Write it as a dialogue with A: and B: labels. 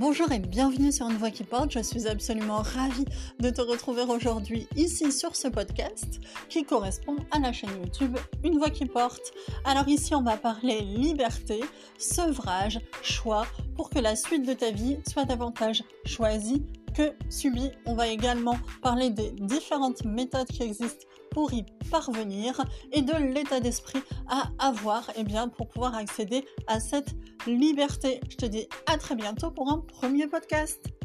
A: Bonjour et bienvenue sur Une Voix qui porte. Je suis absolument ravie de te retrouver aujourd'hui ici sur ce podcast qui correspond à la chaîne YouTube Une Voix qui porte. Alors ici, on va parler liberté, sevrage, choix pour que la suite de ta vie soit davantage choisie que subie. On va également parler des différentes méthodes qui existent pour y parvenir et de l'état d'esprit à avoir eh bien, pour pouvoir accéder à cette liberté. Je te dis à très bientôt pour un premier podcast.